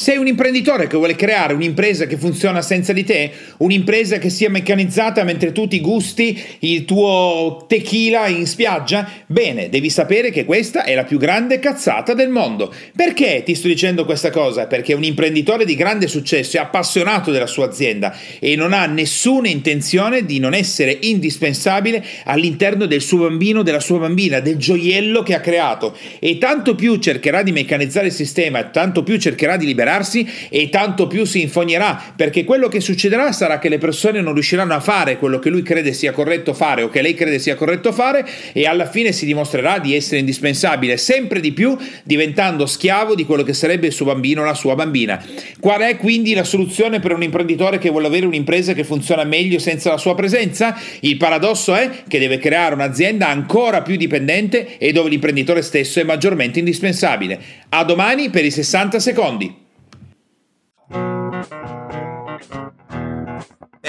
Sei un imprenditore che vuole creare un'impresa che funziona senza di te, un'impresa che sia meccanizzata mentre tu ti gusti il tuo tequila in spiaggia? Bene, devi sapere che questa è la più grande cazzata del mondo. Perché ti sto dicendo questa cosa? Perché un imprenditore di grande successo è appassionato della sua azienda e non ha nessuna intenzione di non essere indispensabile all'interno del suo bambino, della sua bambina, del gioiello che ha creato. E tanto più cercherà di meccanizzare il sistema, tanto più cercherà di liberare superarsi e tanto più si infognerà, perché quello che succederà sarà che le persone non riusciranno a fare quello che lui crede sia corretto fare o che lei crede sia corretto fare e alla fine si dimostrerà di essere indispensabile sempre di più diventando schiavo di quello che sarebbe il suo bambino o la sua bambina. Qual è quindi la soluzione per un imprenditore che vuole avere un'impresa che funziona meglio senza la sua presenza? Il paradosso è che deve creare un'azienda ancora più dipendente e dove l'imprenditore stesso è maggiormente indispensabile. A domani per i 60 secondi.